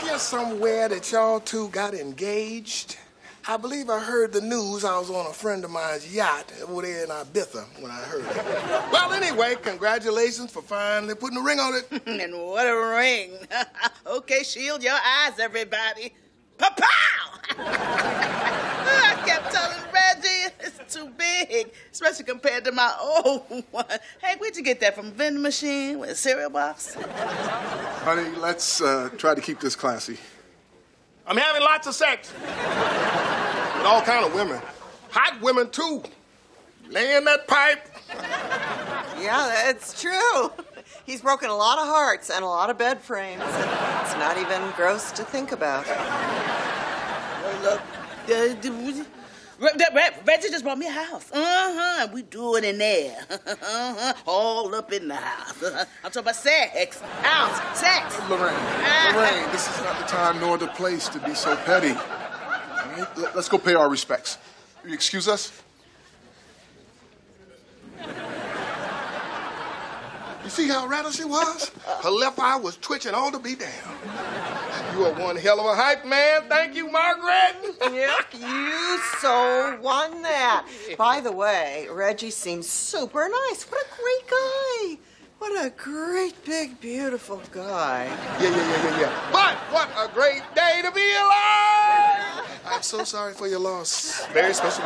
hear somewhere that y'all two got engaged? I believe I heard the news. I was on a friend of mine's yacht over there in Ibiza when I heard it. well, anyway, congratulations for finally putting a ring on it. and what a ring. okay, shield your eyes, everybody. Pa-pow! I kept telling Reggie it's too big, especially compared to my old one. Hey, where'd you get that from? Vending machine with a cereal box? Honey, let's uh, try to keep this classy. I'm having lots of sex with all kind of women, hot women too. Laying that pipe. Yeah, that's true. He's broken a lot of hearts and a lot of bed frames. It's not even gross to think about. Look, uh, d- Re- Re- Reggie just bought me a house. Uh-huh. We do it in there. uh-huh. All up in the house. Uh-huh. I'm talking about sex. House. Sex. Lorraine, Ah. Lorraine, this is not the time nor the place to be so petty. All right, let- let's go pay our respects. You excuse us? You see how rattled she was? Her left eye was twitching all to be damned. You are one hell of a hype man. Thank you, Margaret. Yep, you so won that. By the way, Reggie seems super nice. What a great guy. What a great, big, beautiful guy. Yeah, yeah, yeah, yeah, yeah. But what a great day to be alive! I'm so sorry for your loss. Very special.